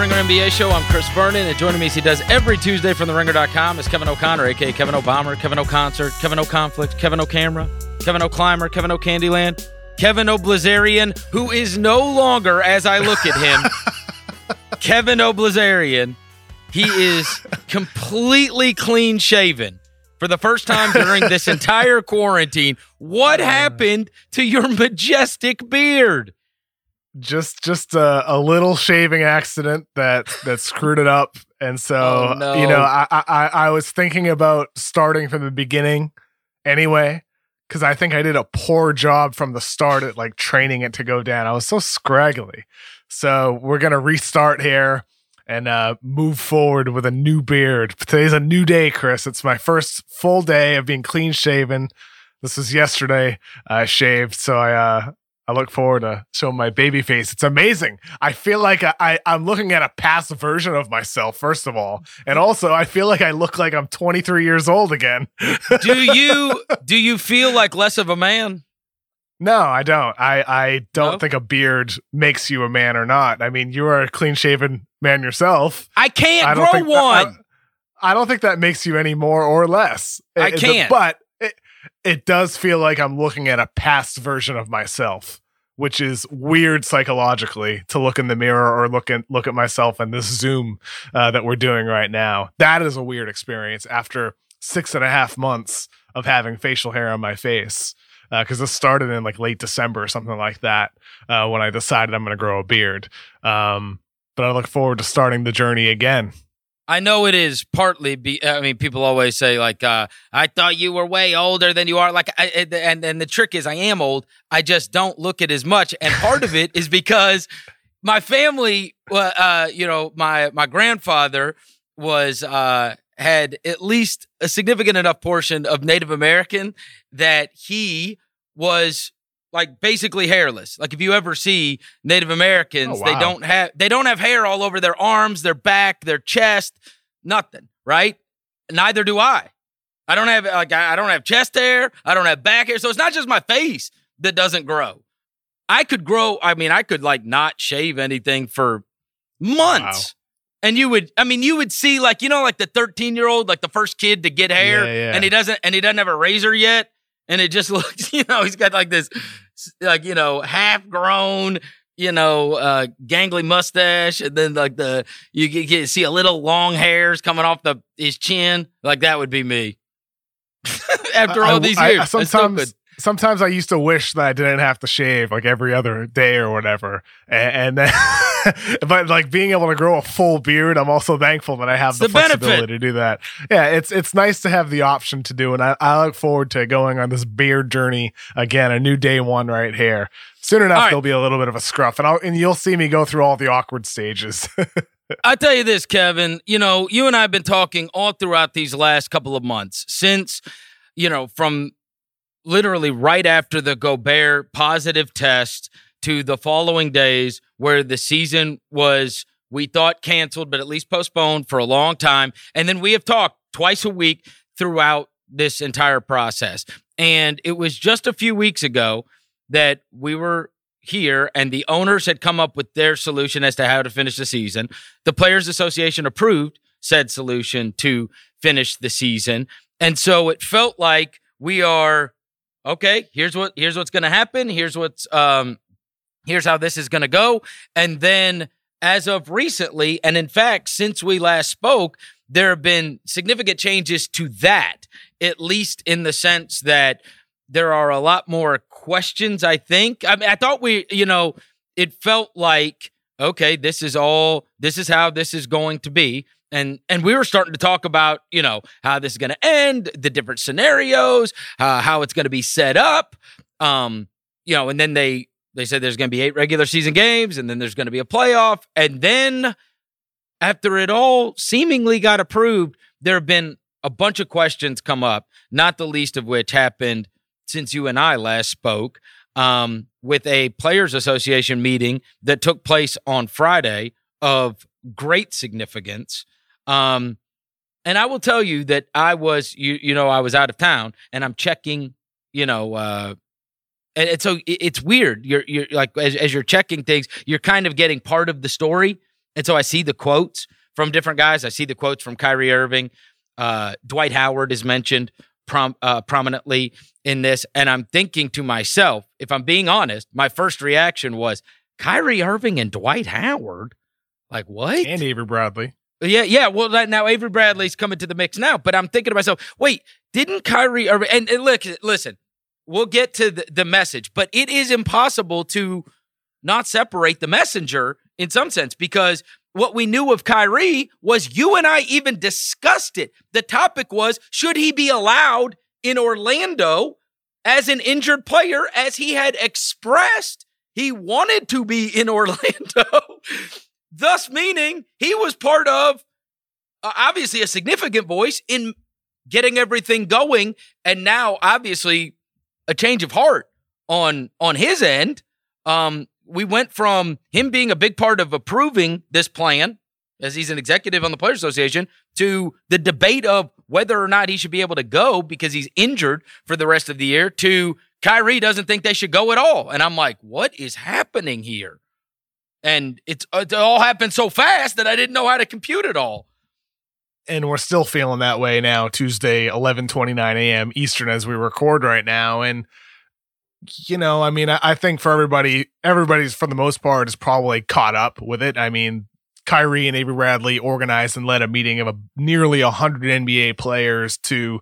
Welcome to the Ringer NBA show. I'm Chris Vernon, and joining me as he does every Tuesday from TheRinger.com is Kevin O'Connor, aka Kevin O'Bomber, Kevin O'Concert, Kevin O'Conflict, Kevin O'Camera, Kevin O'Climber, Kevin O'Candyland, Kevin O'Blazarian, who is no longer, as I look at him, Kevin O'Blazarian. He is completely clean shaven for the first time during this entire quarantine. What happened to your majestic beard? Just just a, a little shaving accident that that screwed it up. And so Oh, no. you know I, I i was thinking about starting from the beginning anyway because i think i did a poor job from the start at like training it to go down. I was so scraggly. So we're gonna restart here and uh move forward with a new beard. Today's a new day chris. It's my first full day of being clean shaven. This was yesterday i shaved so i uh I look forward to showing my baby face. It's amazing. I feel like I, I, I'm looking at a past version of myself, first of all. And also, I feel like I look like I'm 23 years old again. Do you do you feel like less of a man? no, I don't. I, I don't No? think a beard makes you a man or not. I mean, you are a clean shaven man yourself. I can't I grow that- I- one. I, don't think that makes you any more or less. I eh, eh, It- it- can't. But it, does feel like I'm looking at a past version of myself, which is weird psychologically to look in the mirror or look at look at myself in this Zoom uh, that we're doing right now. That is a weird experience after six and a half months of having facial hair on my face. Because this started in like late December or something like that uh, when I decided I'm going to grow a beard. Um, but I look forward to starting the journey again. I know it is partly. Be, I mean, people always say like, uh, "I thought you were way older than you are." Like, I, and- and the trick is, I am old. I just don't look it as much, and part of it is because my family, uh, you know, my my grandfather was uh, had at least a significant enough portion of Native American that he was like basically hairless. Like if you ever see Native Americans, Oh, they don't have they don't have hair all over their arms, their back, their chest, nothing, right? Neither do I. I don't have like I I don't have chest hair, I don't have back hair, so it's not just my face that doesn't grow. I could grow, I mean, I could like not shave anything for months. Wow. And you would, I mean, you would see like, you know, like the 13 year old, like the first kid to get hair Yeah, yeah. and he doesn't, and he doesn't have a razor yet. And it just looks, you know, he's got like this, like, you know, half grown, you know, uh, gangly mustache. And then like the, you get, get see a little long hairs coming off the, his chin. Like that would be me. After I- all I- these years. I sometimes, sometimes I used to wish that I didn't have to shave like every other day or whatever. And, and then, but like being able to grow a full beard, I'm also thankful that I have It's the, the flexibility to do that. Yeah, it's it's nice to have the option to do, and I, I look forward to going on this beard journey again. A new day one right here. Soon enough, right. there'll be a little bit of a scruff, and I'll and you'll see me go through all the awkward stages. I tell you this, Kevin, you know, you and I have been talking all throughout these last couple of months since, you know, from literally right after the Gobert positive test to the following days where the season was, we thought canceled, but at least postponed for a long time. And then we have talked twice a week throughout this entire process. And it was just a few weeks ago that we were here and the owners had come up with their solution as to how to finish the season. The Players Association approved said solution to finish the season. And so it felt like we are okay, here's what here's what's going to happen, here's what's um here's how this is going to go. And then as of recently and in fact since we last spoke, there have been significant changes to that, at least in the sense that there are a lot more questions, I think. I mean, I thought we, you know, it felt like, okay, this is all, this is how this is going to be. And and we were starting to talk about, you know, how this is going to end, the different scenarios, uh, how it's going to be set up. Um, you know, and then they they said there's going to be eight regular season games, and then there's going to be a playoff, and then after it all seemingly got approved, there have been a bunch of questions come up, not the least of which happened since you and I last spoke um, with a Players Association meeting that took place on Friday of great significance. Um, and I will tell you that I was, you, you know, I was out of town and I'm checking, you know, uh, and, and so it- it's weird. You're, you're like, as, as you're checking things, you're kind of getting part of the story And so I see the quotes from different guys. I see the quotes from Kyrie Irving. Uh, Dwight Howard is mentioned prom- uh, prominently in this. And I'm thinking to myself, if I'm being honest, my first reaction was Kyrie Irving and Dwight Howard. Like what? And Avery Bradley. Yeah, yeah. Well, now Avery Bradley's coming to the mix now, but I'm thinking to myself, wait, didn't Kyrie Irving? And, and look, listen, we'll get to the, the message, but it is impossible to not separate the messenger in some sense because what we knew of Kyrie was you and I even discussed it. The topic was should he be allowed in Orlando as an injured player, as he had expressed he wanted to be in Orlando, thus meaning he was part of uh, obviously a significant voice in getting everything going, and now obviously a change of heart on on his end. Um, we went from him being a big part of approving this plan as he's an executive on the Players Association to the debate of whether or not he should be able to go because he's injured for the rest of the year to Kyrie doesn't think they should go at all. And I'm like, what is happening here? And it's it all happened so fast that I didn't know how to compute it all. And we're still feeling that way now, Tuesday, 11 29 a.m. Eastern, as we record right now. And you know, I mean, I, think for everybody, everybody's for the most part is probably caught up with it. I mean, Kyrie and Avery Bradley organized and led a meeting of a, nearly 100 NBA players to,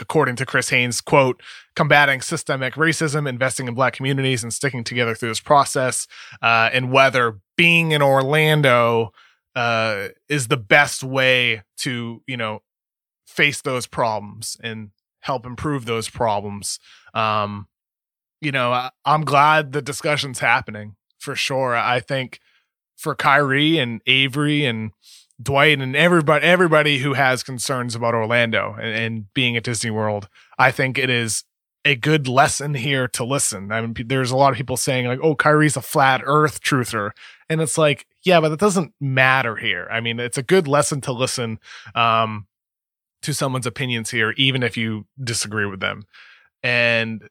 according to Chris Haynes, quote, combating systemic racism, investing in black communities, and sticking together through this process, uh, and whether being in Orlando uh, is the best way to, you know, face those problems and help improve those problems. Um, you know, I, I'm glad the discussion's happening for sure. I think for Kyrie and Avery and Dwight and everybody everybody who has concerns about Orlando and, and, being at Disney World, I think it is a good lesson here to listen. I mean, there's a lot of people saying like, "Oh, Kyrie's a flat Earth truther," and it's like, yeah, but that doesn't matter here. I mean, it's a good lesson to listen um, to someone's opinions here, even if you disagree with them. And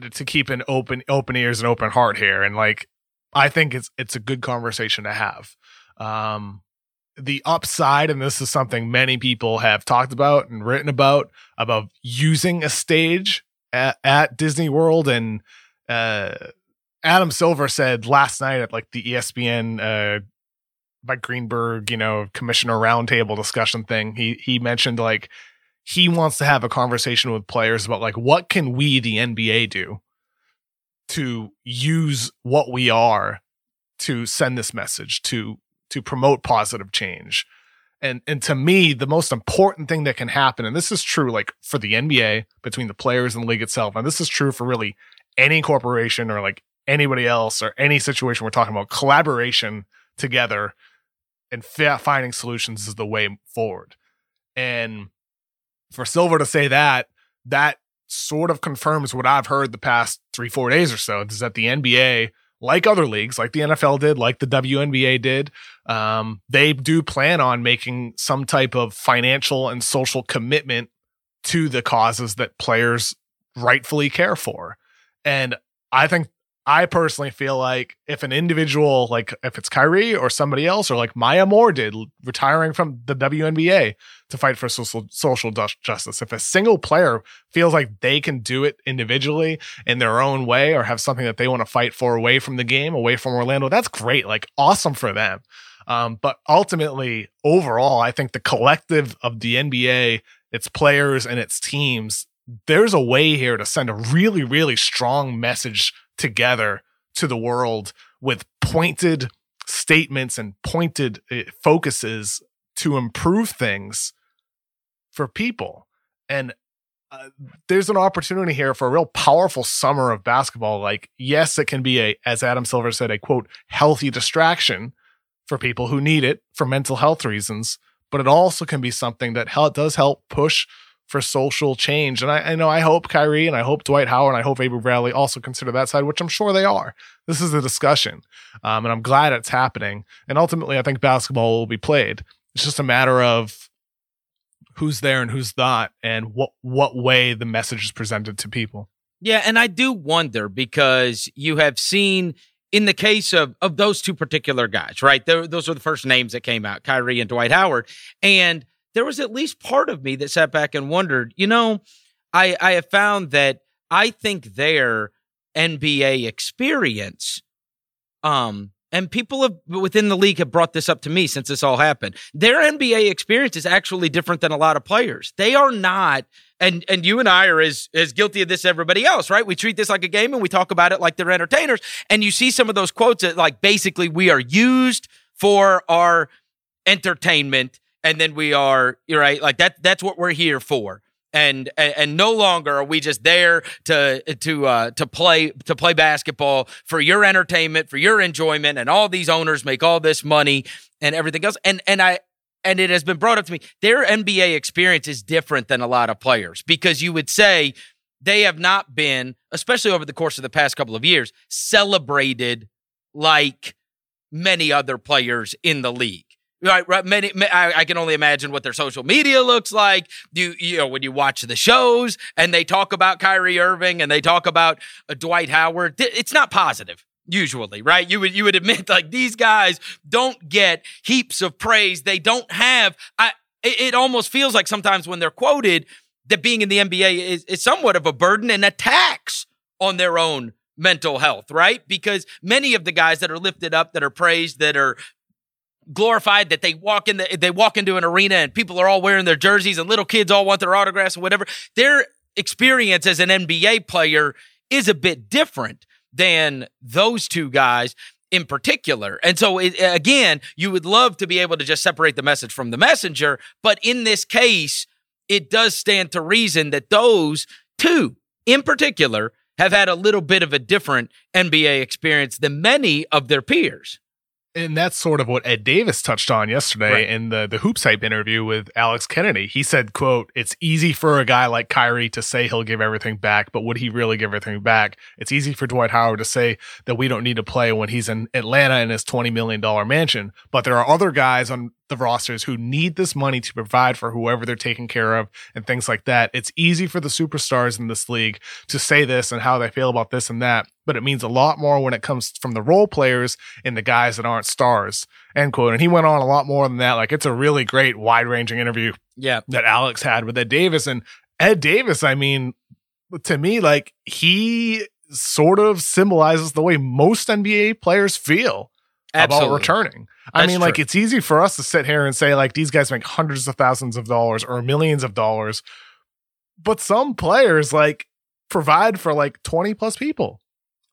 to keep an open open ears and open heart here and like i think it's it's a good conversation to have um the upside and this is something many people have talked about and written about about using a stage at, at disney world and uh adam silver said last night at like the espn uh by greenberg you know commissioner roundtable discussion thing he he mentioned like he wants to have a conversation with players about like what can we the NBA do to use what we are to send this message to to promote positive change. And and to me the most important thing that can happen and this is true like for the NBA between the players and the league itself and this is true for really any corporation or like anybody else or any situation we're talking about collaboration together and finding solutions is the way forward. And for Silver to say that, that sort of confirms what I've heard the past three, four days or so is that the NBA, like other leagues, like the NFL did, like the WNBA did, um, they do plan on making some type of financial and social commitment to the causes that players rightfully care for. And I think I personally feel like if an individual, like if it's Kyrie or somebody else, or like Maya Moore did, retiring from the WNBA to fight for social social justice, if a single player feels like they can do it individually in their own way, or have something that they want to fight for away from the game, away from Orlando, that's great, like awesome for them. Um, but ultimately, overall, I think the collective of the NBA, its players and its teams, there's a way here to send a really, really strong message together to the world with pointed statements and pointed eh, focuses to improve things for people. And uh, there's an opportunity here for a real powerful summer of basketball. Like, yes, it can be a, as Adam Silver said, a quote, healthy distraction for people who need it for mental health reasons, but it also can be something that does help push for social change. And I, I, know I hope Kyrie and I hope Dwight Howard and I hope Avery Bradley also consider that side, which I'm sure they are. This is a discussion. Um, and I'm glad it's happening. And ultimately, I think basketball will be played. It's just a matter of who's there and who's not and what what way the message is presented to people. Yeah, and I do wonder because you have seen in the case of of those two particular guys, right? those are the first names that came out, Kyrie and Dwight Howard, and there was at least part of me that sat back and wondered, you know, I I have found that I think their NBA experience, um, and people have, within the league have brought this up to me since this all happened. Their NBA experience is actually different than a lot of players. They are not, and and you and I are as as guilty of this as everybody else, right? We treat this like a game and we talk about it like they're entertainers. And you see some of those quotes that like basically we are used for our entertainment and then we are you're right like that that's what we're here for and, and and no longer are we just there to to uh, to play to play basketball for your entertainment, for your enjoyment, and all these owners make all this money and everything else. And and I and it has been brought up to me their NBA experience is different than a lot of players because you would say they have not been, especially over the course of the past couple of years, celebrated like many other players in the league. Right, right. Many, I, I, can only imagine what their social media looks like. You, you know, when you watch the shows and they talk about Kyrie Irving and they talk about uh, Dwight Howard, it's not positive usually, right? You would you would admit like these guys don't get heaps of praise. They don't have. I. It, it almost feels like sometimes when they're quoted that being in the NBA is, is somewhat of a burden and a tax on their own mental health, right? Because many of the guys that are lifted up, that are praised, that are glorified that they walk in the they walk into an arena and people are all wearing their jerseys and little kids all want their autographs and whatever. Their experience as an NBA player is a bit different than those two guys in particular. And so it, again, you would love to be able to just separate the message from the messenger, but in this case, it does stand to reason that those two in particular have had a little bit of a different NBA experience than many of their peers and that's sort of what Ed Davis touched on yesterday right. in the the Hoops Hype interview with Alex Kennedy. He said, "quote It's easy for a guy like Kyrie to say he'll give everything back, but would he really give everything back? It's easy for Dwight Howard to say that we don't need to play when he's in Atlanta in his twenty million dollar mansion, but there are other guys on the rosters who need this money to provide for whoever they're taking care of and things like that. It's easy for the superstars in this league to say this and how they feel about this and that, but it means a lot more when it comes from the role players and the guys that aren't stars. End quote. And he went on a lot more than that. Like it's a really great, wide ranging interview. Yeah. That Alex had with Ed Davis. And Ed Davis, I mean, to me, like he sort of symbolizes the way most NBA players feel Absolutely. about returning. That's I mean, true. like it's easy for us to sit here and say like these guys make hundreds of thousands of dollars or millions of dollars, but some players like provide for like 20 plus people.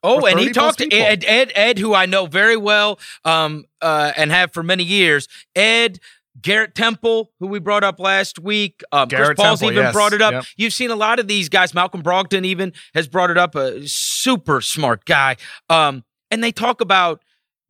Oh, and he talked to Ed, Ed, Ed, who I know very well, um, uh, and have for many years. Ed, Garrett Temple, who we brought up last week. Um, Chris Paul's Temple, even yes. brought it up. Yep. You've seen a lot of these guys. Malcolm Brogdon even has brought it up. A super smart guy. Um, and they talk about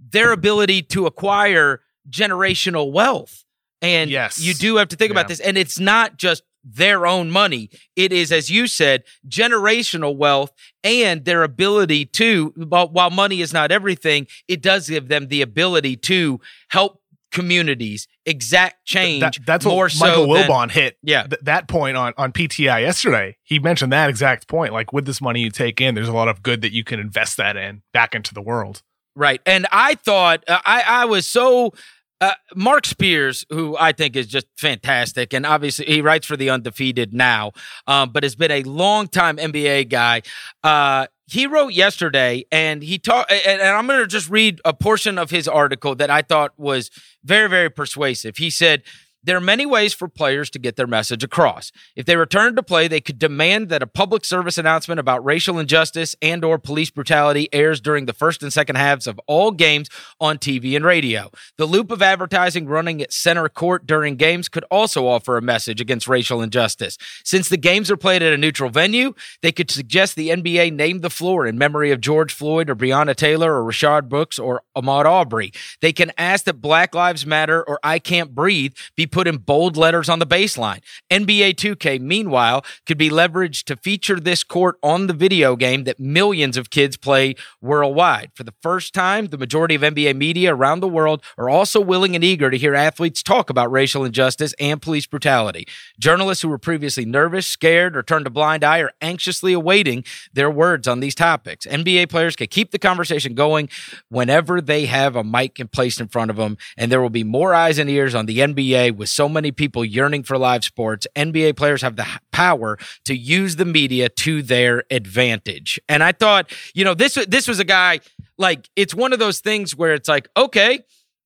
their ability to acquire generational wealth. And yes. you do have to think yeah. about this. And it's not just their own money. It is, as you said, generational wealth and their ability to, while money is not everything, it does give them the ability to help communities exact change. That, that's more what Michael so Wilbon than, hit. Yeah, th- that point on on PTI yesterday. He mentioned that exact point. Like with this money you take in, there's a lot of good that you can invest that in back into the world. Right. And I thought, uh, I, I was so. Uh, Marc Spears, who I think is just fantastic, and obviously he writes for the Undefeated now, um, but has been a long time NBA guy. Uh, he wrote yesterday, and he talked, and, and I'm going to just read a portion of his article that I thought was very, very persuasive. He said, there are many ways for players to get their message across. If they return to play, they could demand that a public service announcement about racial injustice and or police brutality airs during the first and second halves of all games on TV and radio. The loop of advertising running at center court during games could also offer a message against racial injustice. Since the games are played at a neutral venue, they could suggest the NBA name the floor in memory of George Floyd or Breonna Taylor or Rayshard Brooks or Ahmaud Arbery. They can ask that Black Lives Matter or I Can't Breathe be put in bold letters on the baseline. NBA 2K, meanwhile, could be leveraged to feature this court on the video game that millions of kids play worldwide. For the first time, the majority of NBA media around the world are also willing and eager to hear athletes talk about racial injustice and police brutality. Journalists who were previously nervous, scared, or turned a blind eye are anxiously awaiting their words on these topics. NBA players can keep the conversation going whenever they have a mic placed in front of them, and there will be more eyes and ears on the NBA with so many people yearning for live sports. NBA players have the power to use the media to their advantage. And I thought, you know, this this was a guy like it's one of those things where it's like, okay,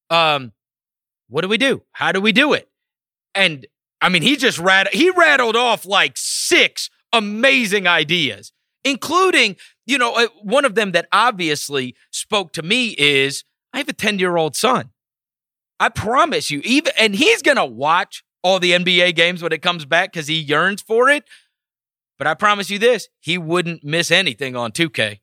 um, what do we do? How do we do it? And I mean, he just rat he rattled off like six amazing ideas, including, you know, uh, one of them that obviously spoke to me is I have a 10 year old son. I promise you, even, and he's to watch all the NBA games when it comes back because he yearns for it. But I promise you this, he wouldn't miss anything on 2K.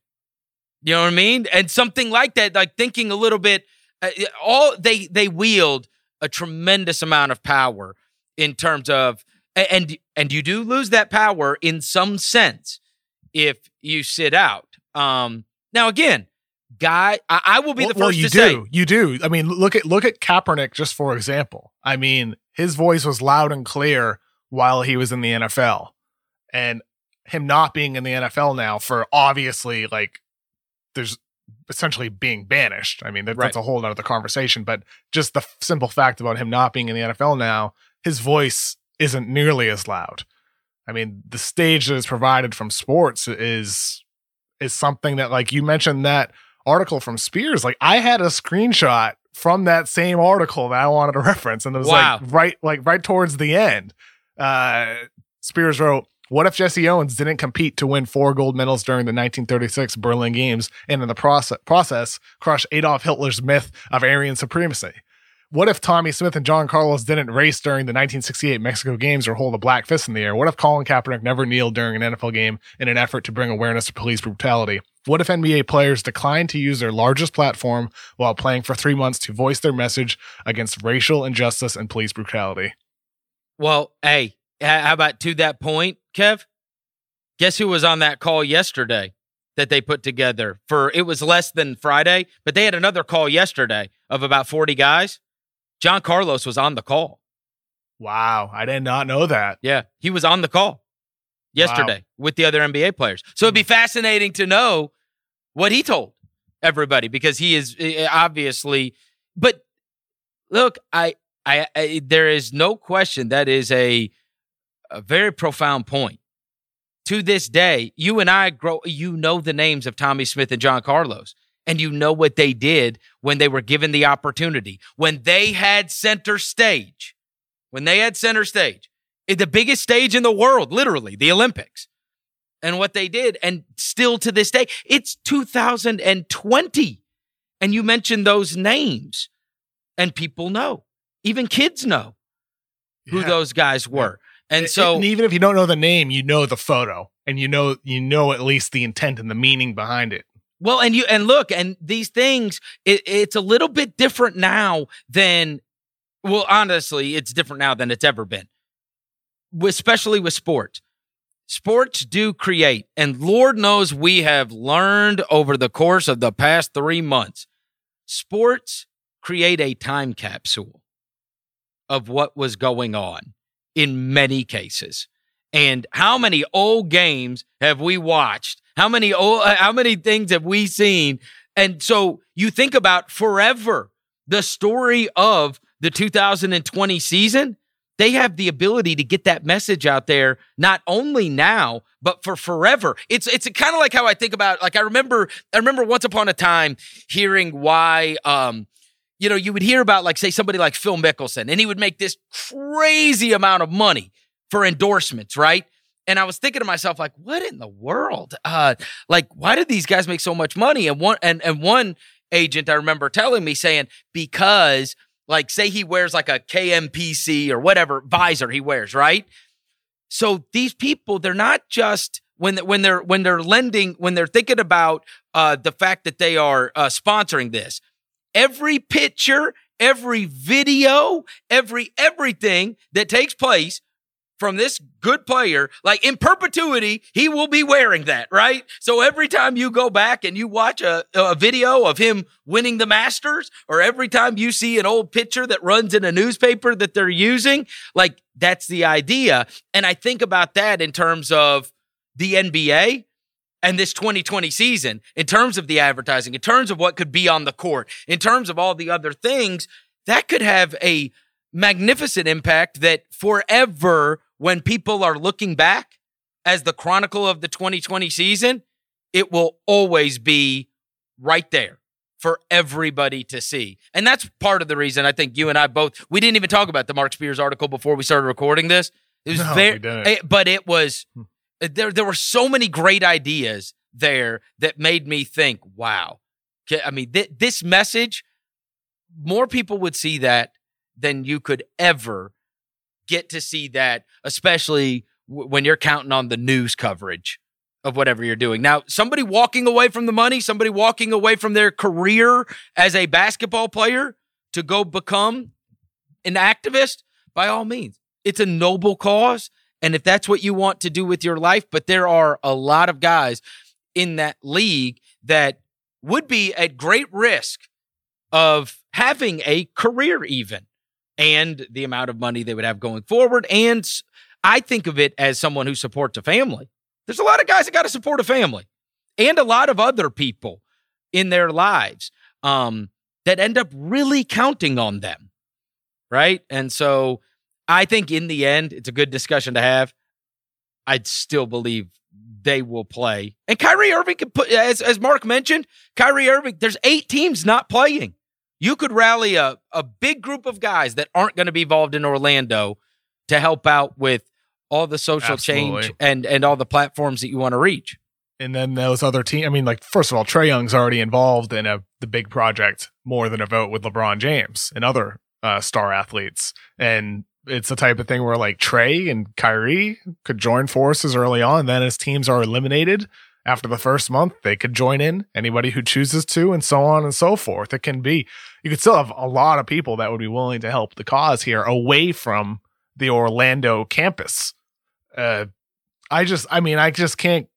You know what I mean? And something like that, like thinking a little bit, uh, all they they wield a tremendous amount of power in terms of and and you do lose that power in some sense if you sit out. Um, now again, guy, I, I will be well, the first well, you to do. say You do. I mean, look at look at Kaepernick just for example. I mean, his voice was loud and clear while he was in the NFL, and him not being in the NFL now for obviously like there's essentially being banished. I mean, that, Right. that's a whole other conversation. But just the f- simple fact about him not being in the NFL now, his voice isn't nearly as loud. I mean, the stage that is provided from sports is is something that, like you mentioned, that article from Spears. Like I had a screenshot from that same article that I wanted to reference, and it was Wow. like right, like right towards the end. Uh, Spears wrote, "What if Jesse Owens didn't compete to win four gold medals during the 1936 Berlin Games, and in the process, process crush Adolf Hitler's myth of Aryan supremacy?" What if Tommie Smith and John Carlos didn't race during the 1968 Mexico Games or hold a black fist in the air? What if Colin Kaepernick never kneeled during an NFL game in an effort to bring awareness to police brutality? What if NBA players declined to use their largest platform while playing for three months to voice their message against racial injustice and police brutality? Well, hey, how about to that point, Kev? Guess who was on that call yesterday that they put together for it was less than Friday, but they had another call yesterday of about 40 guys. John Carlos was on the call. Wow, I did not know that. Yeah, he was on the call yesterday with the other NBA players. So it'd be fascinating to know what he told everybody because he is eh, obviously. But look, I, I, I there is no question that is a a very profound point. To this day, you and I grow. You know the names of Tommie Smith and John Carlos. And you know what they did when they were given the opportunity, when they had center stage when they had center stage, eh, Eh, the biggest stage in the world, literally, the Olympics, and what they did. And still to this day, it's 2020. And you mentioned those names, and people know, even kids know who Yeah. those guys were. And And so, even if you don't know the name, you know the photo, and you know you know at least the intent and the meaning behind it. Well, and you and look, and these things, it, it's a little bit different now than, well, honestly, it's different now than it's ever been, especially with sports. Sports do create, and Lord knows we have learned over the course of the past three months. Sports create a time capsule of what was going on in many cases. And how many old games have we watched? How many old, how many things have we seen? And so you think about forever the story of the 2020 season. They have the ability to get that message out there not only now but for forever. It's it's kind of like how I think about like I remember I remember once upon a time hearing why um you know you would hear about like say somebody like Phil Mickelson and he would make this crazy amount of money for endorsements, right? And I was thinking to myself, like, what in the world? Uh, like, why did these guys make so much money? And one and and one agent I remember telling me saying, because like say he wears like a KPMG or whatever visor he wears, right? So these people, they're not just when when they're when they're lending, when they're thinking about uh, the fact that they are uh, sponsoring this. Every picture, every video, every everything that takes place from this good player, like in perpetuity, he will be wearing that, right? So every time you go back and you watch a, a video of him winning the Masters, or every time you see an old picture that runs in a newspaper that they're using, like that's the idea. And I think about that in terms of the NBA and this 2020 season, in terms of the advertising, in terms of what could be on the court, in terms of all the other things, that could have a magnificent impact that forever when people are looking back as the chronicle of the 2020 season, it will always be right there for everybody to see. And that's part of the reason I think you and I both we didn't even talk about the Marc Spears article before we started recording this. It was No, very eh, but it was Hmm. there there were so many great ideas there that made me think, wow. I mean, th- this message more people would see that than you could ever get to see that, especially w- when you're counting on the news coverage of whatever you're doing. Now, somebody walking away from the money, somebody walking away from their career as a basketball player to go become an activist, by all means, it's a noble cause. And if that's what you want to do with your life, but there are a lot of guys in that league that would be at great risk of having a career, even and the amount of money they would have going forward. And I think of it as someone who supports a family. There's a lot of guys that got to support a family and a lot of other people in their lives um, that end up really counting on them. Right. And so I think in the end, it's a good discussion to have. I'd still believe they will play. And Kyrie Irving can put, as, as Marc mentioned, Kyrie Irving, there's eight teams not playing. You could rally a, a big group of guys that aren't going to be involved in Orlando to help out with all the social change and, and all the platforms that you want to reach. And then those other teams. I mean, like first of all, Trae Young's already involved in a the big project more than a vote with LeBron James and other uh, star athletes. And it's the type of thing where like Trey and Kyrie could join forces early on. Then as teams are eliminated after the first month, they could join in. Anybody who chooses to, and so on and so forth. It can be. You could still have a lot of people that would be willing to help the cause here away from the Orlando campus. Uh, I just, I mean, I just can't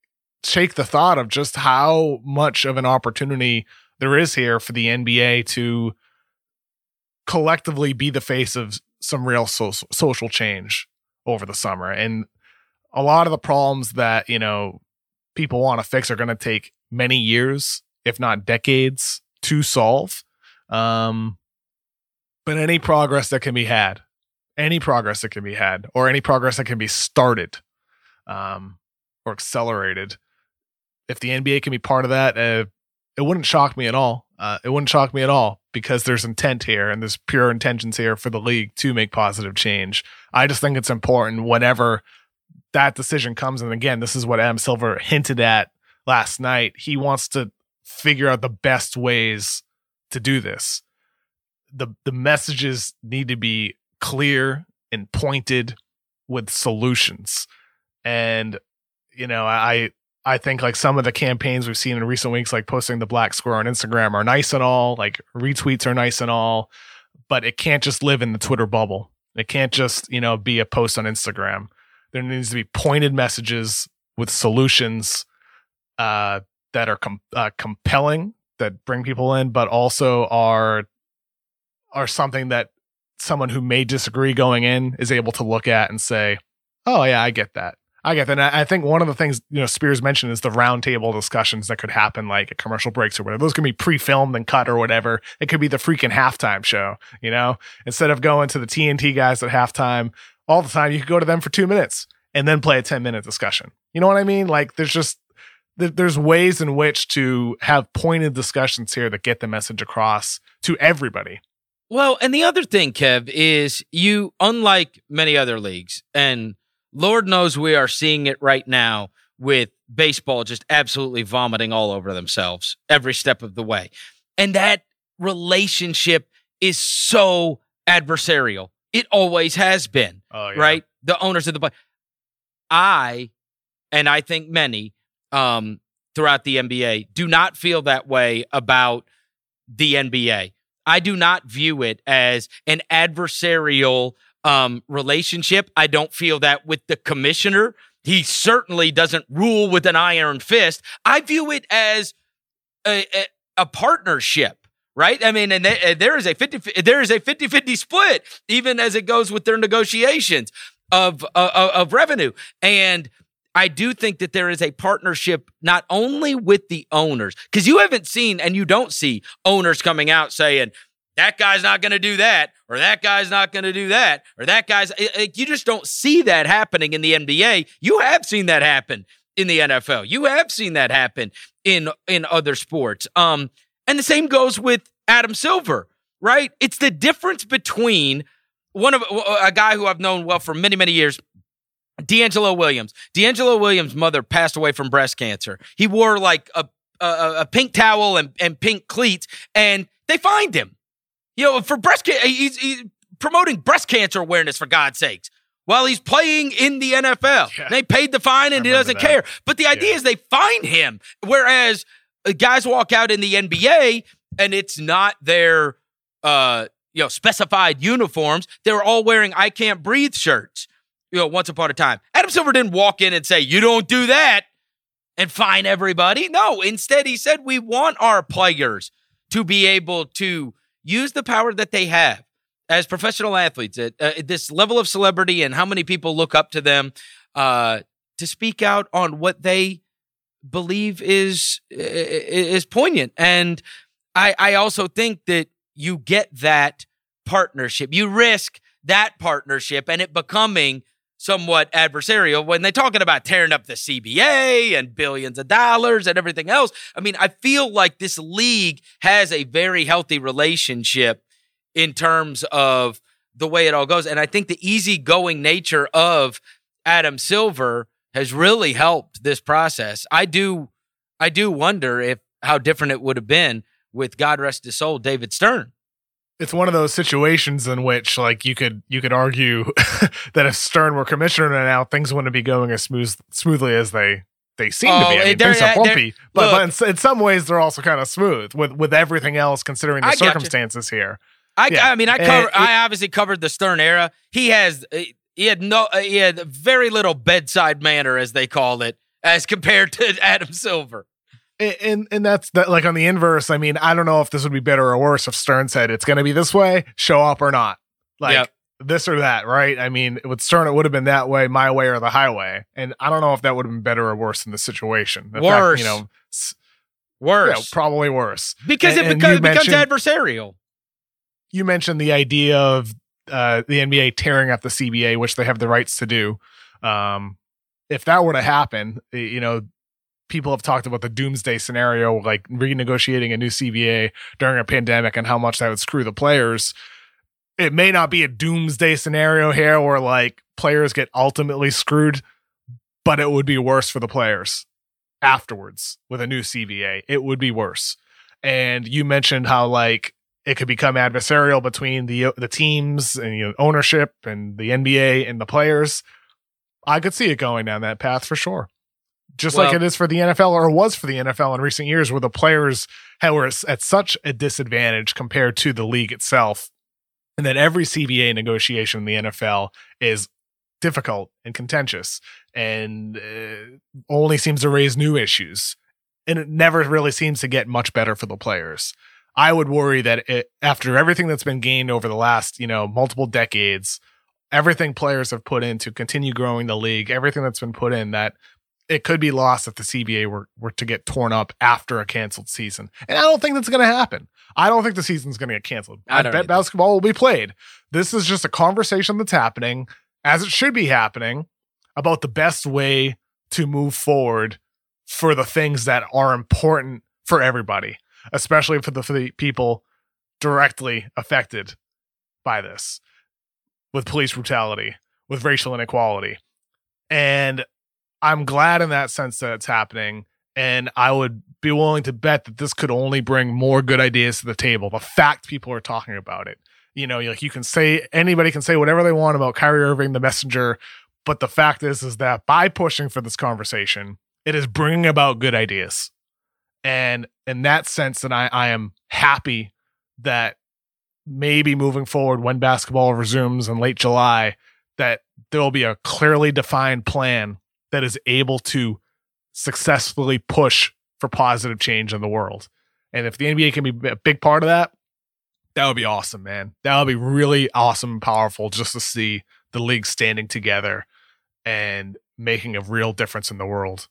shake the thought of just how much of an opportunity there is here for the NBA to collectively be the face of some real so- social change over the summer. And a lot of the problems that, you know, people want to fix are going to take many years, if not decades, to solve. Um, but any progress that can be had, any progress that can be had, or any progress that can be started, um, or accelerated, if the NBA can be part of that, uh, it wouldn't shock me at all. Uh, it wouldn't shock me at all because there's intent here and there's pure intentions here for the league to make positive change. I just think it's important whenever that decision comes. And again, this is what Adam Silver hinted at last night. He wants to figure out the best ways to do this. The the messages need to be clear and pointed with solutions. And you know, I I think like some of the campaigns we've seen in recent weeks, like posting the black square on Instagram, are nice and all. Like retweets are nice and all, but it can't just live in the Twitter bubble. It can't just you know be a post on Instagram. There needs to be pointed messages with solutions uh, that are com- uh, compelling, that bring people in, but also are are something that someone who may disagree going in is able to look at and say, "Oh yeah, I get that." I get that. And I think one of the things you know Spears mentioned is the roundtable discussions that could happen, like at commercial breaks or whatever. Those can be pre-filmed and cut or whatever. It could be the freaking halftime show. You know, instead of going to the TNT guys at halftime all the time, you could go to them for two minutes and then play a ten minute discussion. You know what I mean? Like there's just there's ways in which to have pointed discussions here that get the message across to everybody. Well, and the other thing, Kev, is you, unlike many other leagues, and Lord knows we are seeing it right now with baseball just absolutely vomiting all over themselves every step of the way. And that relationship is so adversarial. It always has been, Oh right? The owners of the. I, and I think many um, throughout the NBA, do not feel that way about the NBA. I do not view it as an adversarial um, relationship. I don't feel that with the commissioner. He certainly doesn't rule with an iron fist. I view it as a, a, a partnership right? I mean, and they, there is a 50 there is a 50-50 split even as it goes with their negotiations of uh, of revenue. And I do think that there is a partnership not only with the owners cuz you haven't seen and you don't see owners coming out saying that guy's not going to do that or that guy's not going to do that or that guy's you just don't see that happening in the NBA. You have seen that happen in the NFL. You have seen that happen in in other sports. Um and the same goes with Adam Silver, right? It's the difference between one of a guy who I've known well for many, many years, DeAngelo Williams. DeAngelo Williams' mother passed away from breast cancer. He wore like a a, a pink towel and, and pink cleats, and they fined him. You know, for breast cancer, he's, he's promoting breast cancer awareness for God's sakes while he's playing in the NFL. Yeah. They paid the fine and he doesn't that. care. But the idea yeah. is they fine him. Whereas uh, guys walk out in the NBA and it's not their uh you know specified uniforms. They're all wearing I can't breathe shirts. You know, once upon a time. Adam Silver didn't walk in and say, "You don't do that." And fine everybody. No, instead he said we want our players to be able to use the power that they have as professional athletes at uh, this level of celebrity and how many people look up to them uh, to speak out on what they believe is is poignant and I I also think that you get that partnership you risk that partnership and it becoming somewhat adversarial when they're talking about tearing up the CBA and billions of dollars and everything else. I mean, I feel like this league has a very healthy relationship in terms of the way it all goes. And I think the easygoing nature of Adam Silver has really helped this process. I do I do wonder if how different it would have been with God rest his soul, David Stern. It's one of those situations in which like you could you could argue that if Stern were commissioner now, things wouldn't be going as smooth smoothly as they they seem oh, to be. Oh, I mean, things are bumpy, but, but in, in, some ways they're also kind of smooth with with everything else considering the I circumstances here. I, yeah. I mean, I eh, cover, it, I obviously covered the Stern era. He has eh, he had no eh, he had very little bedside manner as they call it as compared to Adam Silver. And and that's that like on the inverse. I mean, I don't know if this would be better or worse if Stern said it's going to be this way, show up or not, like yep. this or that, right? I mean, with Stern, it would have been that way, my way or the highway, and I don't know if that would have been better or worse in the situation. The worse, fact, you know, worse, yeah, probably worse because and, it becomes, becomes adversarial you mentioned the idea of uh, the NBA tearing up the CBA, which they have the rights to do. Um, if that were to happen, you know, people have talked about the doomsday scenario, like renegotiating a new CBA during a pandemic and how much that would screw the players. It may not be a doomsday scenario here where like players get ultimately screwed, but it would be worse for the players afterwards with a new CBA. It would be worse. And you mentioned how like it could become adversarial between the uh, the teams and you know, ownership and the NBA and the players. I could see it going down that path for sure. Just well, like it is for the NFL or was for the NFL in recent years, where the players were at such a disadvantage compared to the league itself, and that every CBA negotiation in the NFL is difficult and contentious, and uh, only seems to raise new issues, and it never really seems to get much better for the players. I would worry that it, after everything that's been gained over the last, you know, multiple decades, everything players have put in to continue growing the league, everything that's been put in, that it could be lost if the CBA were, were to get torn up after a canceled season. And I don't think that's going to happen. I don't think the season's going to get canceled. I, I bet either. basketball will be played. This is just a conversation that's happening, as it should be happening, about the best way to move forward for the things that are important for everybody especially for the, for the people directly affected by this with police brutality, with racial inequality. And I'm glad in that sense that it's happening. And I would be willing to bet that this could only bring more good ideas to the table. The fact people are talking about it. You know, like you can say anybody can say whatever they want about Kyrie Irving, the messenger, but the fact is, is that by pushing for this conversation, it is bringing about good ideas. And in that sense, that I, I am happy that maybe moving forward when basketball resumes in late July, that there will be a clearly defined plan that is able to successfully push for positive change in the world. And if the NBA can be a big part of that, that would be awesome, man. That would be really awesome and powerful just to see the league standing together and making a real difference in the world.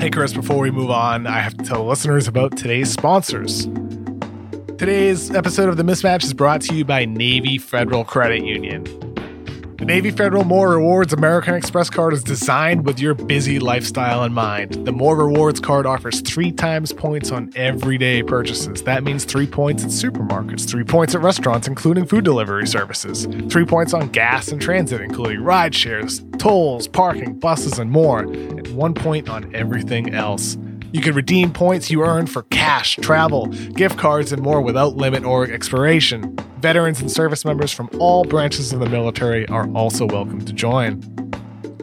Hey, Chris, before we move on, I have to tell listeners about today's sponsors. Today's episode of The Mismatch is brought to you by Navy Federal Credit Union. The Navy Federal More Rewards American Express card is designed with your busy lifestyle in mind. The More Rewards card offers three times points on everyday purchases. That means three points at supermarkets, three points at restaurants, including food delivery services, three points on gas and transit, including ride shares, tolls, parking, buses, and more, and one point on everything else. You can redeem points you earn for cash, travel, gift cards, and more without limit or expiration. Veterans and service members from all branches of the military are also welcome to join.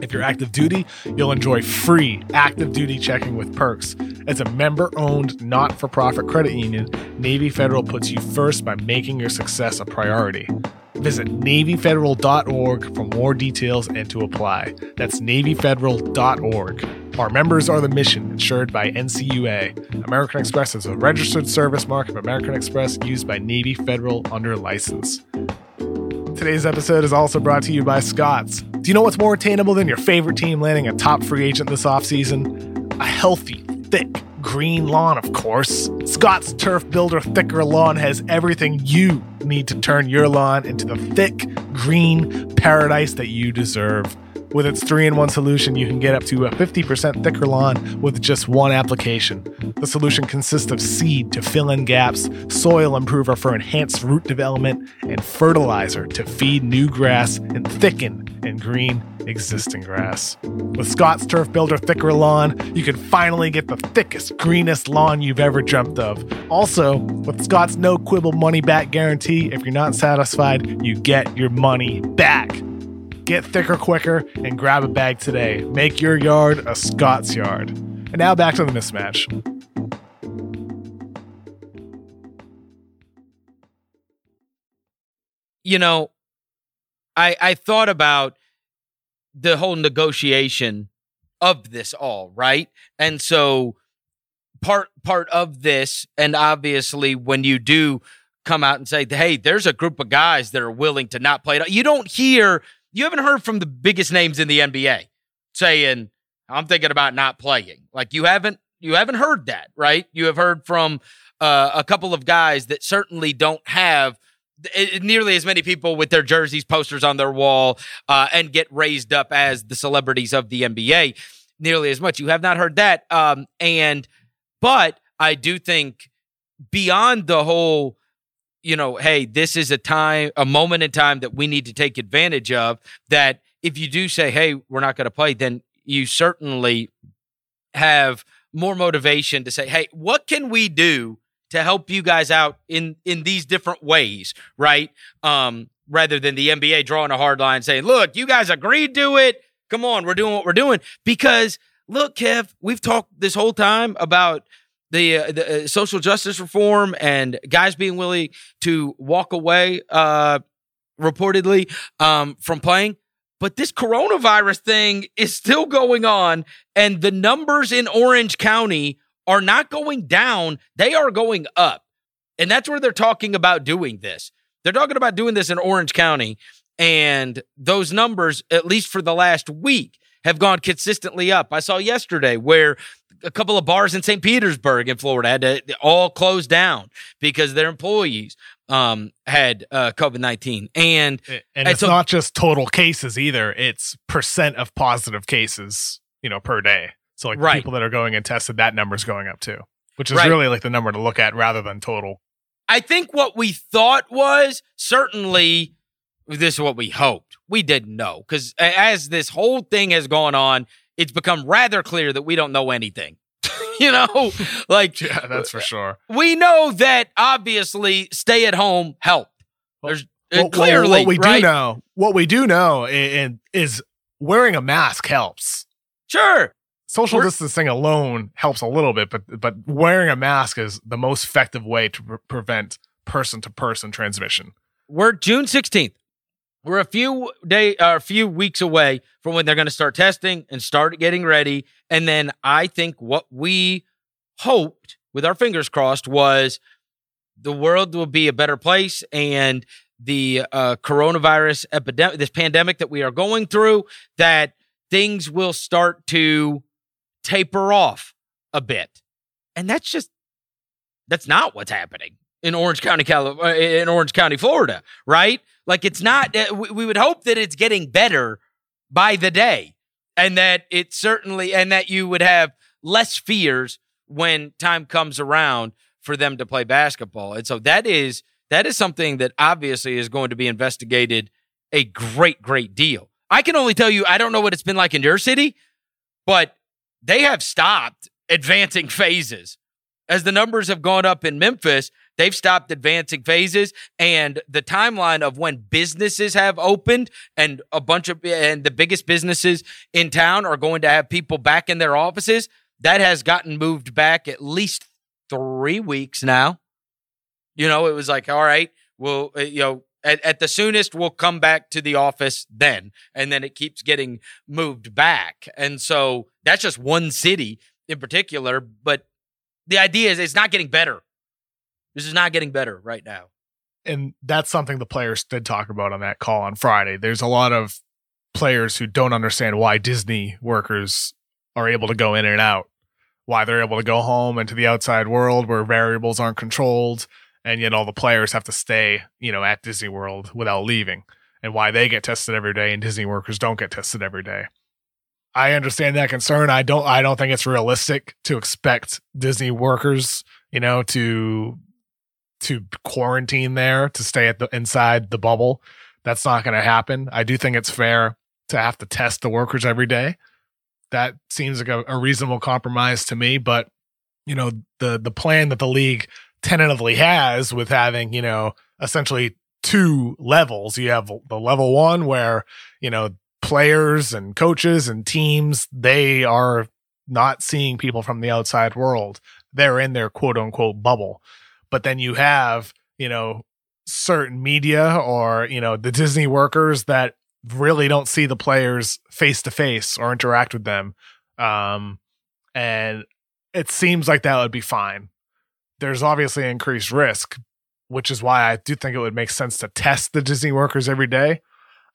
If you're active duty, you'll enjoy free active duty checking with perks. As a member owned, not for profit credit union, Navy Federal puts you first by making your success a priority. Visit NavyFederal.org for more details and to apply. That's NavyFederal.org. Our members are the mission insured by NCUA. American Express is a registered service mark of American Express used by Navy Federal under license. Today's episode is also brought to you by Scotts. Do you know what's more attainable than your favorite team landing a top free agent this offseason? A healthy, thick, green lawn, of course. Scotts Turf Builder Thicker Lawn has everything you need to turn your lawn into the thick, green paradise that you deserve. With its 3 in 1 solution, you can get up to a 50% thicker lawn with just one application. The solution consists of seed to fill in gaps, soil improver for enhanced root development, and fertilizer to feed new grass and thicken and green existing grass. With Scotts Turf Builder Thicker Lawn, you can finally get the thickest, greenest lawn you've ever dreamt of. Also, with Scotts no quibble money back guarantee, if you're not satisfied, you get your money back. Get thicker quicker and grab a bag today. Make your yard a Scotts yard. And now back to the mismatch. You know, I I thought about the whole negotiation of this all, right? And so part part of this and obviously when you do come out and say, "Hey, there's a group of guys that are willing to not play." It you don't hear you haven't heard from the biggest names in the NBA saying, "I'm thinking about not playing." Like you haven't you haven't heard that, right? You have heard from uh, a couple of guys that certainly don't have nearly as many people with their jerseys, posters on their wall, uh, and get raised up as the celebrities of the NBA. Nearly as much. You have not heard that. Um, and but I do think beyond the whole you know, hey, this is a time, a moment in time that we need to take advantage of. That if you do say, hey, we're not going to play, then you certainly have more motivation to say, hey, what can we do to help you guys out in in these different ways, right? Um, rather than the NBA drawing a hard line saying, look, you guys agreed to it. Come on, we're doing what we're doing. Because look, Kev, we've talked this whole time about the, uh, the uh, social justice reform and guys being willing to walk away, uh, reportedly, um, from playing. But this coronavirus thing is still going on, and the numbers in Orange County are not going down, they are going up. And that's where they're talking about doing this. They're talking about doing this in Orange County. And those numbers, at least for the last week, have gone consistently up. I saw yesterday where a couple of bars in St. Petersburg in Florida had to all close down because their employees um, had uh, COVID nineteen, and and, and it's so, not just total cases either; it's percent of positive cases, you know, per day. So like right. people that are going and tested, that number's going up too, which is right. really like the number to look at rather than total. I think what we thought was certainly this is what we hoped. We didn't know because as this whole thing has gone on, it's become rather clear that we don't know anything. you know, like yeah, that's for sure. We know that obviously stay at home help. There's well, uh, clearly well, what we right? do know. What we do know is, is wearing a mask helps. Sure. social We're- distancing alone helps a little bit, but but wearing a mask is the most effective way to pre- prevent person to person transmission. we're June 16th. We're a few day uh, a few weeks away from when they're going to start testing and start getting ready. And then I think what we hoped with our fingers crossed was the world will be a better place and the uh, coronavirus epidemic, this pandemic that we are going through, that things will start to taper off a bit. And that's just, that's not what's happening in Orange County, Cali- uh, in Orange County, Florida, right? Like it's not. uh, we would hope that it's getting better by the day, and that it certainly, and that you would have less fears when time comes around for them to play basketball. And so that is that is something that obviously is going to be investigated a great, great deal. I can only tell you, I don't know what it's been like in your city, but they have stopped advancing phases. As the numbers have gone up in Memphis, they've stopped advancing phases and the timeline of when businesses have opened and a bunch of and the biggest businesses in town are going to have people back in their offices that has gotten moved back at least 3 weeks now. You know it was like all right well uh, you know at, at the soonest we'll come back to the office then. And then it keeps getting moved back. And so that's just one city in particular but the idea is it's not getting better this is not getting better right now and that's something the players did talk about on that call on Friday. There's a lot of players who don't understand why Disney workers are able to go in and out, why they're able to go home into the outside world where variables aren't controlled, and yet all the players have to stay, you know, at Disney World without leaving, and why they get tested every day and Disney workers don't get tested every day. I understand that concern. I don't I don't think it's realistic to expect Disney workers, you know, to to quarantine there to stay at the inside the bubble. That's not going to happen. I do think it's fair to have to test the workers every day. That seems like a, a reasonable compromise to me. But you know, the the plan that the league tentatively has with having you know essentially two levels. You have the level one where you know players and coaches and teams they are not seeing people from the outside world. They're in their quote unquote bubble but then you have you know certain media or you know the disney workers that really don't see the players face to face or interact with them um and it seems like that would be fine. There's obviously increased risk which is why i do think it would make sense to test the disney workers every day.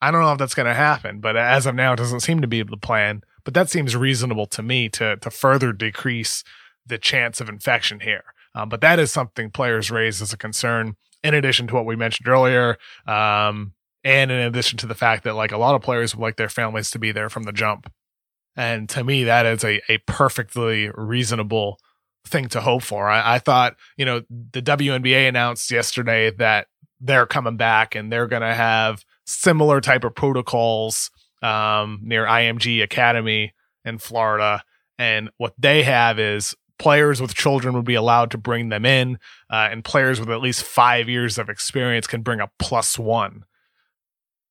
I don't know if that's going to happen but as of now it doesn't seem to be the plan but that seems reasonable to me to to further decrease the chance of infection here um, but that is something players raise as a concern, in addition to what we mentioned earlier, um, and in addition to the fact that like a lot of players would like their families to be there from the jump. And to me, that is a, a perfectly reasonable thing to hope for. I, I thought, you know, the WNBA announced yesterday that they're coming back and they're going to have similar type of protocols um, near IMG Academy in Florida. And what they have is players with children would be allowed to bring them in, uh, and players with at least five years of experience can bring a plus one.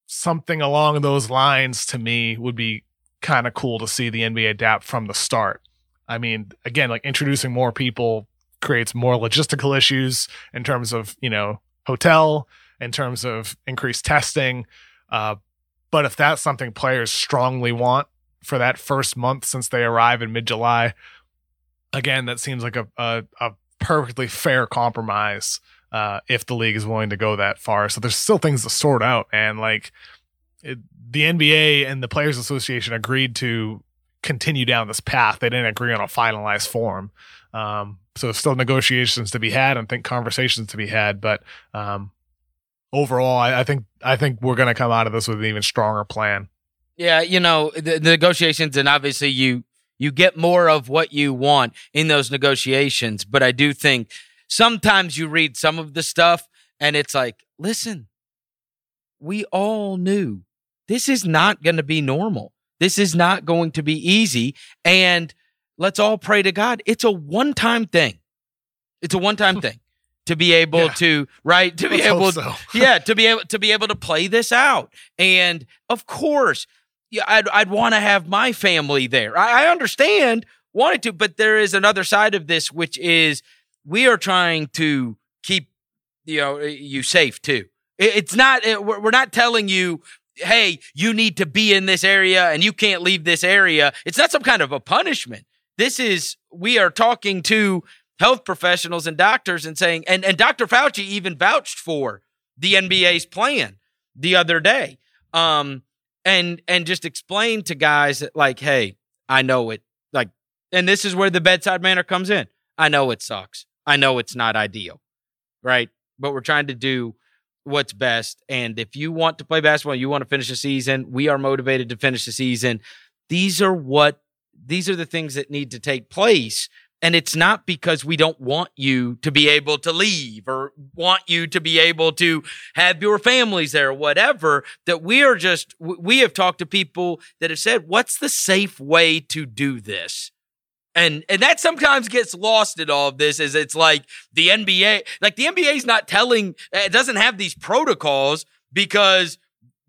Something along those lines to me would be kind of cool to see the NBA adapt from the start. I mean, again, like introducing more people creates more logistical issues in terms of, you know, hotel, in terms of increased testing. Uh, but if that's something players strongly want for that first month since they arrive in mid July, again, that seems like a, a, a perfectly fair compromise uh, if the league is willing to go that far. So there's still things to sort out, and like it, the NBA and the Players Association agreed to continue down this path. They didn't agree on a finalized form. Um, so still negotiations to be had and think conversations to be had. But um, overall, I, I think I think we're going to come out of this with an even stronger plan. Yeah, you know, the, the negotiations, and obviously you you get more of what you want in those negotiations. But I do think sometimes you read some of the stuff and it's like, listen, we all knew this is not going to be normal. This is not going to be easy. And let's all pray to God. It's a one time thing. It's a one time thing to be able Yeah. to, right? To be Let's able so. yeah, to be able to be able to play this out. And of course, yeah, I'd I'd want to have my family there. I, I understand wanted to, but there is another side of this, which is we are trying to keep you know you safe too. It, it's not it, we're not telling you. Hey, you need to be in this area and you can't leave this area. It's not some kind of a punishment. This is, we are talking to health professionals and doctors and saying, and, and Dr. Fauci even vouched for the NBA's plan the other day. Um, and and just explain to guys that like, hey, I know it. Like, and this is where the bedside manner comes in. I know it sucks. I know it's not ideal, right? But we're trying to do what's best. And if you want to play basketball, you want to finish the season, we are motivated to finish the season. These are what these are the things that need to take place and it's not because we don't want you to be able to leave or want you to be able to have your families there or whatever. That we are just, we have talked to people that have said, what's the safe way to do this? And and that sometimes gets lost in all of this is it's like the NBA, like the NBA is not telling, it doesn't have these protocols because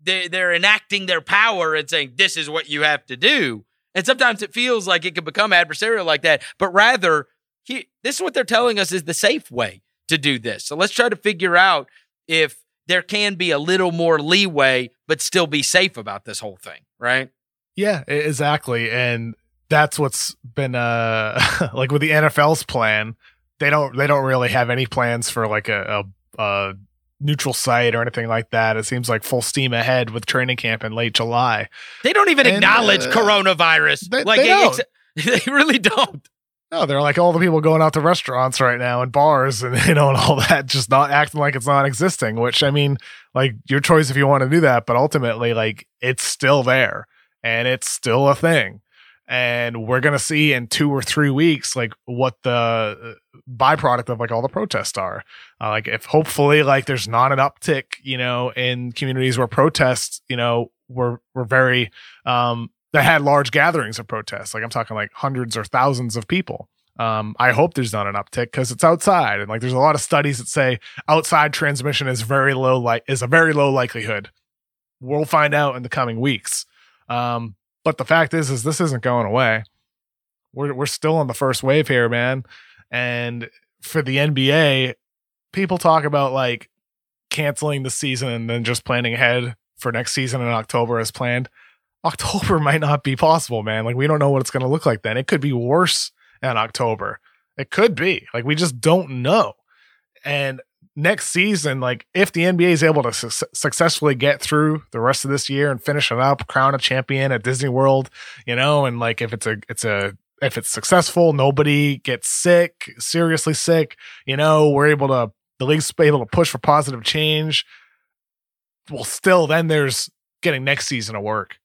they, they're enacting their power and saying, this is what you have to do. And sometimes it feels like it can become adversarial like that, but rather, he, this is what they're telling us is the safe way to do this. So let's try to figure out if there can be a little more leeway, but still be safe about this whole thing, right? Yeah, exactly. And that's what's been uh like with the NFL's plan. They don't they don't really have any plans for like a, a, a neutral site or anything like that. It seems like full steam ahead with training camp in late July. They don't even and, acknowledge uh, coronavirus. They, like they, don't. they really don't. No, they're like all the people going out to restaurants right now and bars and you know and all that, just not acting like it's not existing. Which I mean, like your choice if you want to do that, but ultimately, like it's still there and it's still a thing and we're gonna see in two or three weeks like what the uh, byproduct of like all the protests are uh, like if hopefully like there's not an uptick you know in communities where protests you know were were very um that had large gatherings of protests like i'm talking like hundreds or thousands of people um, I hope there's not an uptick because it's outside, and like there's a lot of studies that say outside transmission is very low, like is a very low likelihood. We'll find out in the coming weeks. Um, but the fact is, is this isn't going away. We're we're still on the first wave here, man. And for the NBA, people talk about like canceling the season and then just planning ahead for next season in October as planned. October might not be possible, man. Like we don't know what it's going to look like then. It could be worse in October. It could be. Like we just don't know. And next season, like if the NBA is able to su- successfully get through the rest of this year and finish it up, crown a champion at Disney World, you know, and like if it's a it's a if it's successful, nobody gets sick, seriously sick, you know, we're able to the league's able to push for positive change. Well, still, then there's getting next season of work.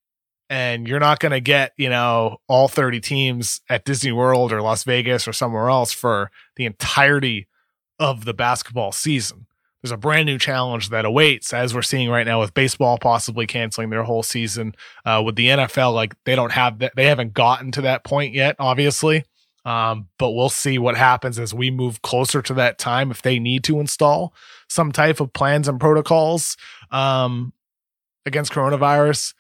And you're not going to get, you know, all 30 teams at Disney World or Las Vegas or somewhere else for the entirety of the basketball season. There's a brand new challenge that awaits, as we're seeing right now with baseball possibly canceling their whole season. Uh, with the NFL, like they don't have that, they haven't gotten to that point yet, obviously. Um, but we'll see what happens as we move closer to that time if they need to install some type of plans and protocols um, against coronavirus.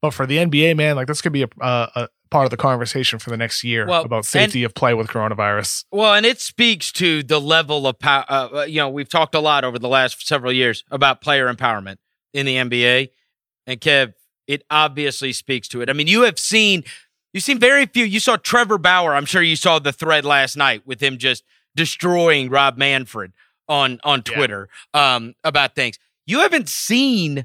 But for the NBA, man, like this could be a, a, part of the conversation for the next year well, about safety and, of play with coronavirus. Well, and it speaks to the level of power. Uh, uh, you know, we've talked a lot over the last several years about player empowerment in the NBA, and Kev, it obviously speaks to it. I mean, you have seen, you've seen very few. You saw Trevor Bauer. I'm sure you saw the thread last night with him just destroying Rob Manfred on on Twitter yeah. um, about things. You haven't seen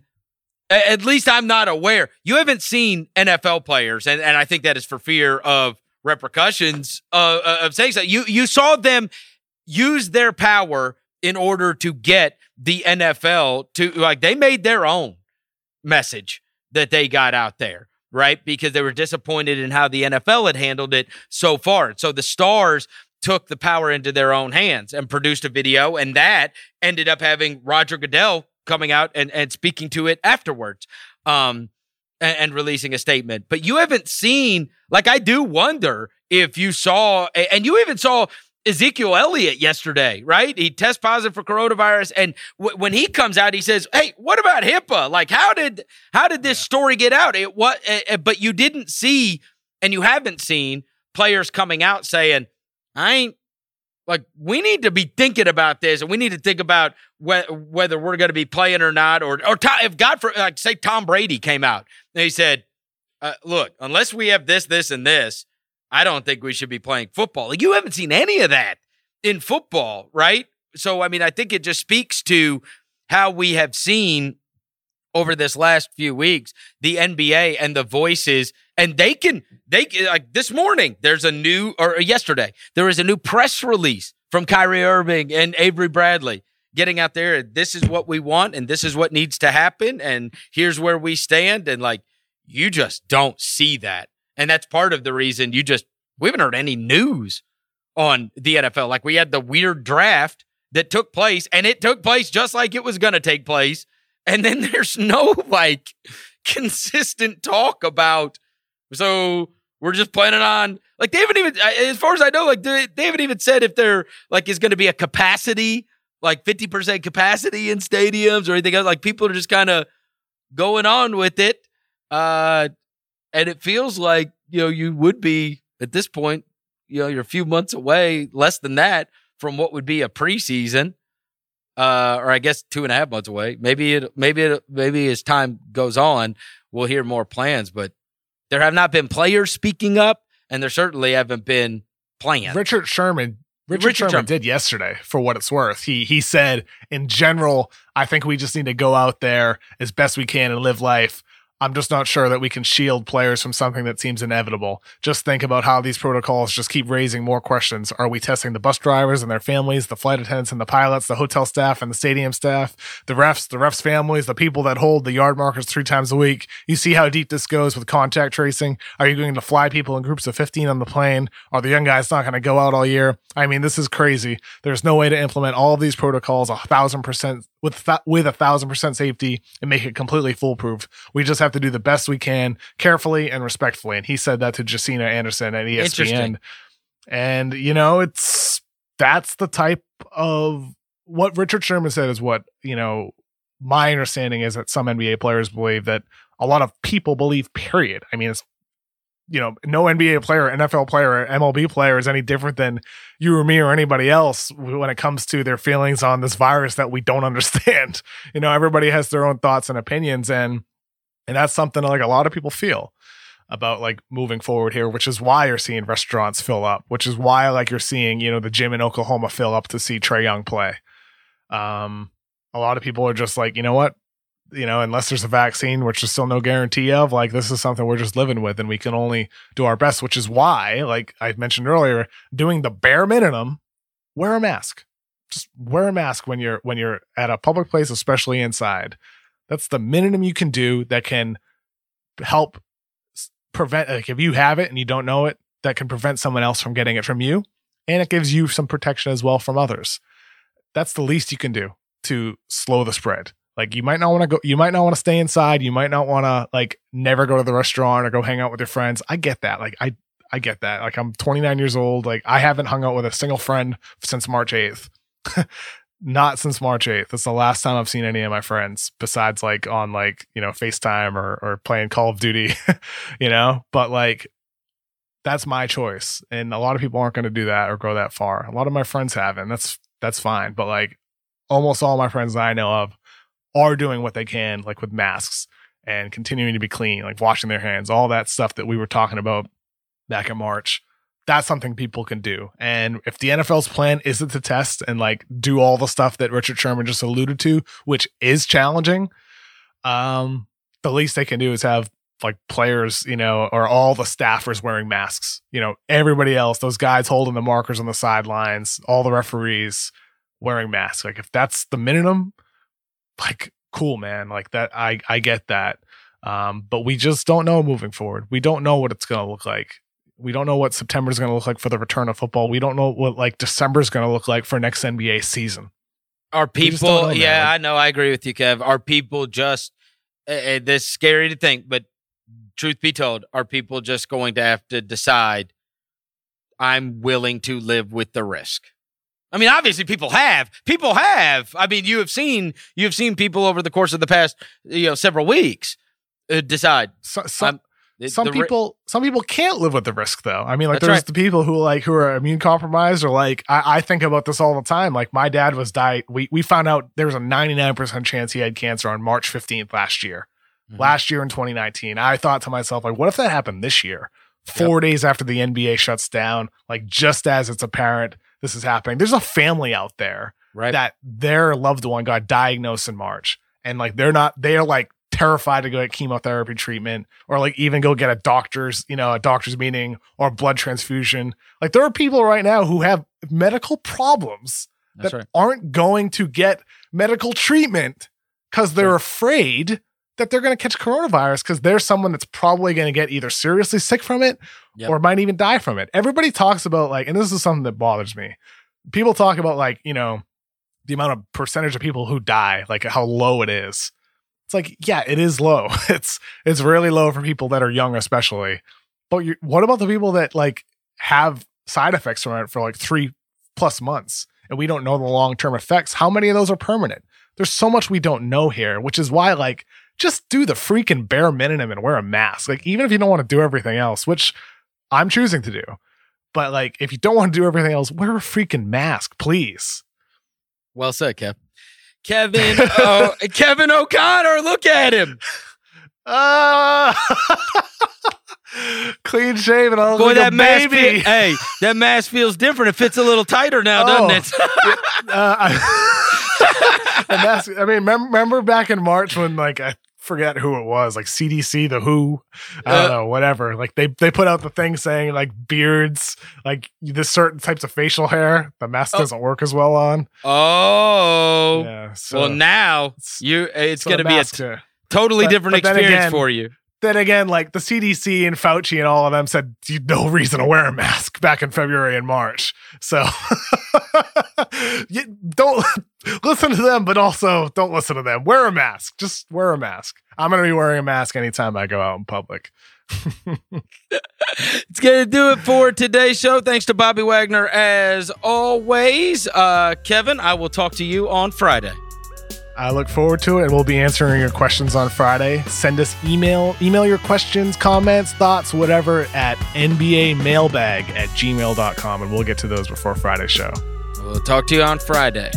at least I'm not aware. You haven't seen NFL players, and, and I think that is for fear of repercussions uh, uh, of saying so. You you saw them use their power in order to get the NFL to like they made their own message that they got out there, right? Because they were disappointed in how the NFL had handled it so far. So the stars took the power into their own hands and produced a video, and that ended up having Roger Goodell coming out and, and speaking to it afterwards um, and, and releasing a statement. But you haven't seen, like, I do wonder if you saw, and you even saw Ezekiel Elliott yesterday, right? He tests positive for coronavirus, and w- when he comes out, he says, "Hey, what about HIPAA? Like, how did how did this story get out? It what? Uh, but you didn't see, and you haven't seen players coming out saying, "I ain't." Like we need to be thinking about this, and we need to think about wh- whether we're going to be playing or not, or or if God for like say Tom Brady came out and he said, uh, "Look, unless we have this, this, and this, I don't think we should be playing football. Like, you haven't seen any of that in football, right? So, I mean, I think it just speaks to how we have seen over this last few weeks the NBA and the voices, and they can, they like this morning, there's a new, or yesterday, there is a new press release from Kyrie Irving and Avery Bradley getting out there. This is what we want, and this is what needs to happen, and here's where we stand. And like, you just don't see that and that's part of the reason you just, we haven't heard any news on the NFL. Like we had the weird draft that took place and it took place just like it was going to take place. And then there's no like consistent talk about, so we're just planning on, like they haven't even, as far as I know, like they, they haven't even said if there like is going to be a capacity, like 50% capacity in stadiums or anything else. Like people are just kind of going on with it. Uh, and it feels like, you know, you would be at this point, you know, you're a few months away, less than that, from what would be a preseason. Uh, or I guess two and a half months away. Maybe it, maybe it, maybe as time goes on, we'll hear more plans. But there have not been players speaking up, and there certainly haven't been plans. Richard Sherman Richard, Richard Sherman, Sherman did yesterday for what it's worth. He he said in general, I think we just need to go out there as best we can and live life. I'm just not sure that we can shield players from something that seems inevitable. Just think about how these protocols just keep raising more questions. Are we testing the bus drivers and their families, the flight attendants and the pilots, the hotel staff and the stadium staff, the refs, the refs' families, the people that hold the yard markers three times a week? You see how deep this goes with contact tracing. Are you going to fly people in groups of 15 on the plane? Are the young guys not going to go out all year? I mean, this is crazy. There's no way to implement all of these protocols a thousand percent with th- with a thousand percent safety and make it completely foolproof. We just have to do the best we can, carefully and respectfully. And he said that to Josina Anderson at ESPN. And you know, it's that's the type of what Richard Sherman said is what you know. My understanding is that some NBA players believe that a lot of people believe. Period. I mean, it's you know, no NBA player, NFL player, MLB player is any different than you or me or anybody else when it comes to their feelings on this virus that we don't understand. You know, everybody has their own thoughts and opinions, and and that's something like a lot of people feel about like moving forward here, which is why you're seeing restaurants fill up, which is why like you're seeing you know the gym in Oklahoma fill up to see Trae Young play. Um, a lot of people are just like, you know what, you know, unless there's a vaccine, which is still no guarantee of, like this is something we're just living with and we can only do our best, which is why, like I mentioned earlier, doing the bare minimum, wear a mask. Just wear a mask when you're when you're at a public place, especially inside. That's the minimum you can do that can help prevent like if you have it and you don't know it, that can prevent someone else from getting it from you. And it gives you some protection as well from others. That's the least you can do to slow the spread. Like you might not want to go, you might not want to stay inside. You might not want to like never go to the restaurant or go hang out with your friends. I get that. Like I, I get that. Like I'm 29 years old. Like I haven't hung out with a single friend since March 8th. not since March 8th. That's the last time I've seen any of my friends besides like on like, you know, FaceTime or or playing Call of Duty, you know? But like that's my choice. And a lot of people aren't going to do that or go that far. A lot of my friends haven't. That's that's fine. But like almost all my friends that I know of are doing what they can, like with masks and continuing to be clean, like washing their hands, all that stuff that we were talking about back in March. That's something people can do. And if the NFL's plan isn't to test and like do all the stuff that Richard Sherman just alluded to, which is challenging, um, the least they can do is have like players, you know, or all the staffers wearing masks. You know, everybody else, those guys holding the markers on the sidelines, all the referees wearing masks. Like if that's the minimum, like cool man like that i i get that. Um but we just don't know moving forward. We don't know what it's going to look like. We don't know what september is going to look like for the return of football. We don't know what like december is going to look like for next nba season. Are people know, yeah i know. I agree with you kev. Are people just uh, this scary to think but truth be told are people just going to have to decide I'm willing to live with the risk. I mean, obviously, people have. People have. I mean, you have seen you have seen people over the course of the past you know several weeks uh, decide. So, some the- some the ri- people some people can't live with the risk though. I mean, like That's there's right. the people who like who are immune compromised or like I, I think about this all the time. Like my dad was died. We we found out there was a 99% chance he had cancer on March 15th last year. Mhm. Last year in 2019. I thought to myself, like, what if that happened this year? Four days after the NBA shuts down, like just as it's apparent this is happening. There's a family out there right? that their loved one got diagnosed in March and like they're not they're like terrified to go get chemotherapy treatment or like even go get a doctor's you know a doctor's meeting or blood transfusion like there are people right now who have medical problems That's that right. aren't going to get medical treatment because they're afraid that they're going to catch coronavirus because there's someone that's probably going to get either seriously sick from it Yep. or might even die from it. Everybody talks about like, and this is something that bothers me. People talk about like, you know, the amount of percentage of people who die, like how low it is. It's like, yeah, it is low. It's it's really low for people that are young, especially. But you, what about the people that like have side effects from it for like three plus months, and we don't know the long term effects? How many of those are permanent? There's so much we don't know here, which is why like just do the freaking bare minimum and wear a mask. Like even if you don't want to do everything else, which I'm choosing to do. But like if you don't want to do everything else, wear a freaking mask, please. Well said, Kev. Kevin, oh, Kevin O'Connor, look at him. Uh, clean shaven. I was Boy, like that a mask. baby. Fe- hey, that mask feels different. It fits a little tighter now, Oh. doesn't it? uh, I, and that's, I mean, remember, remember back in March when like I forget who it was, like CDC, the Who, I don't Uh. know, whatever. Like they they put out the thing saying like beards, like this certain types of facial hair, the mask Oh. doesn't work as well on. oh. Yeah. So well, now you it's so going to be a mask, uh, totally but- different but experience again- for you. then again, like the CDC and Fauci and all of them said no reason to wear a mask back in February and March. So you don't listen to them, but also don't listen to them. Wear a mask. Just wear a mask. I'm gonna be wearing a mask anytime I go out in public. It's going to do it for today's show. Thanks to Bobby Wagner as always. Uh, Kevin, I will talk to you on Friday. I look forward to it, and we'll be answering your questions on Friday. Send us email, email your questions, comments, thoughts, whatever at NBA mailbag at gmail.com, and we'll get to those before Friday's show. We'll talk to you on Friday.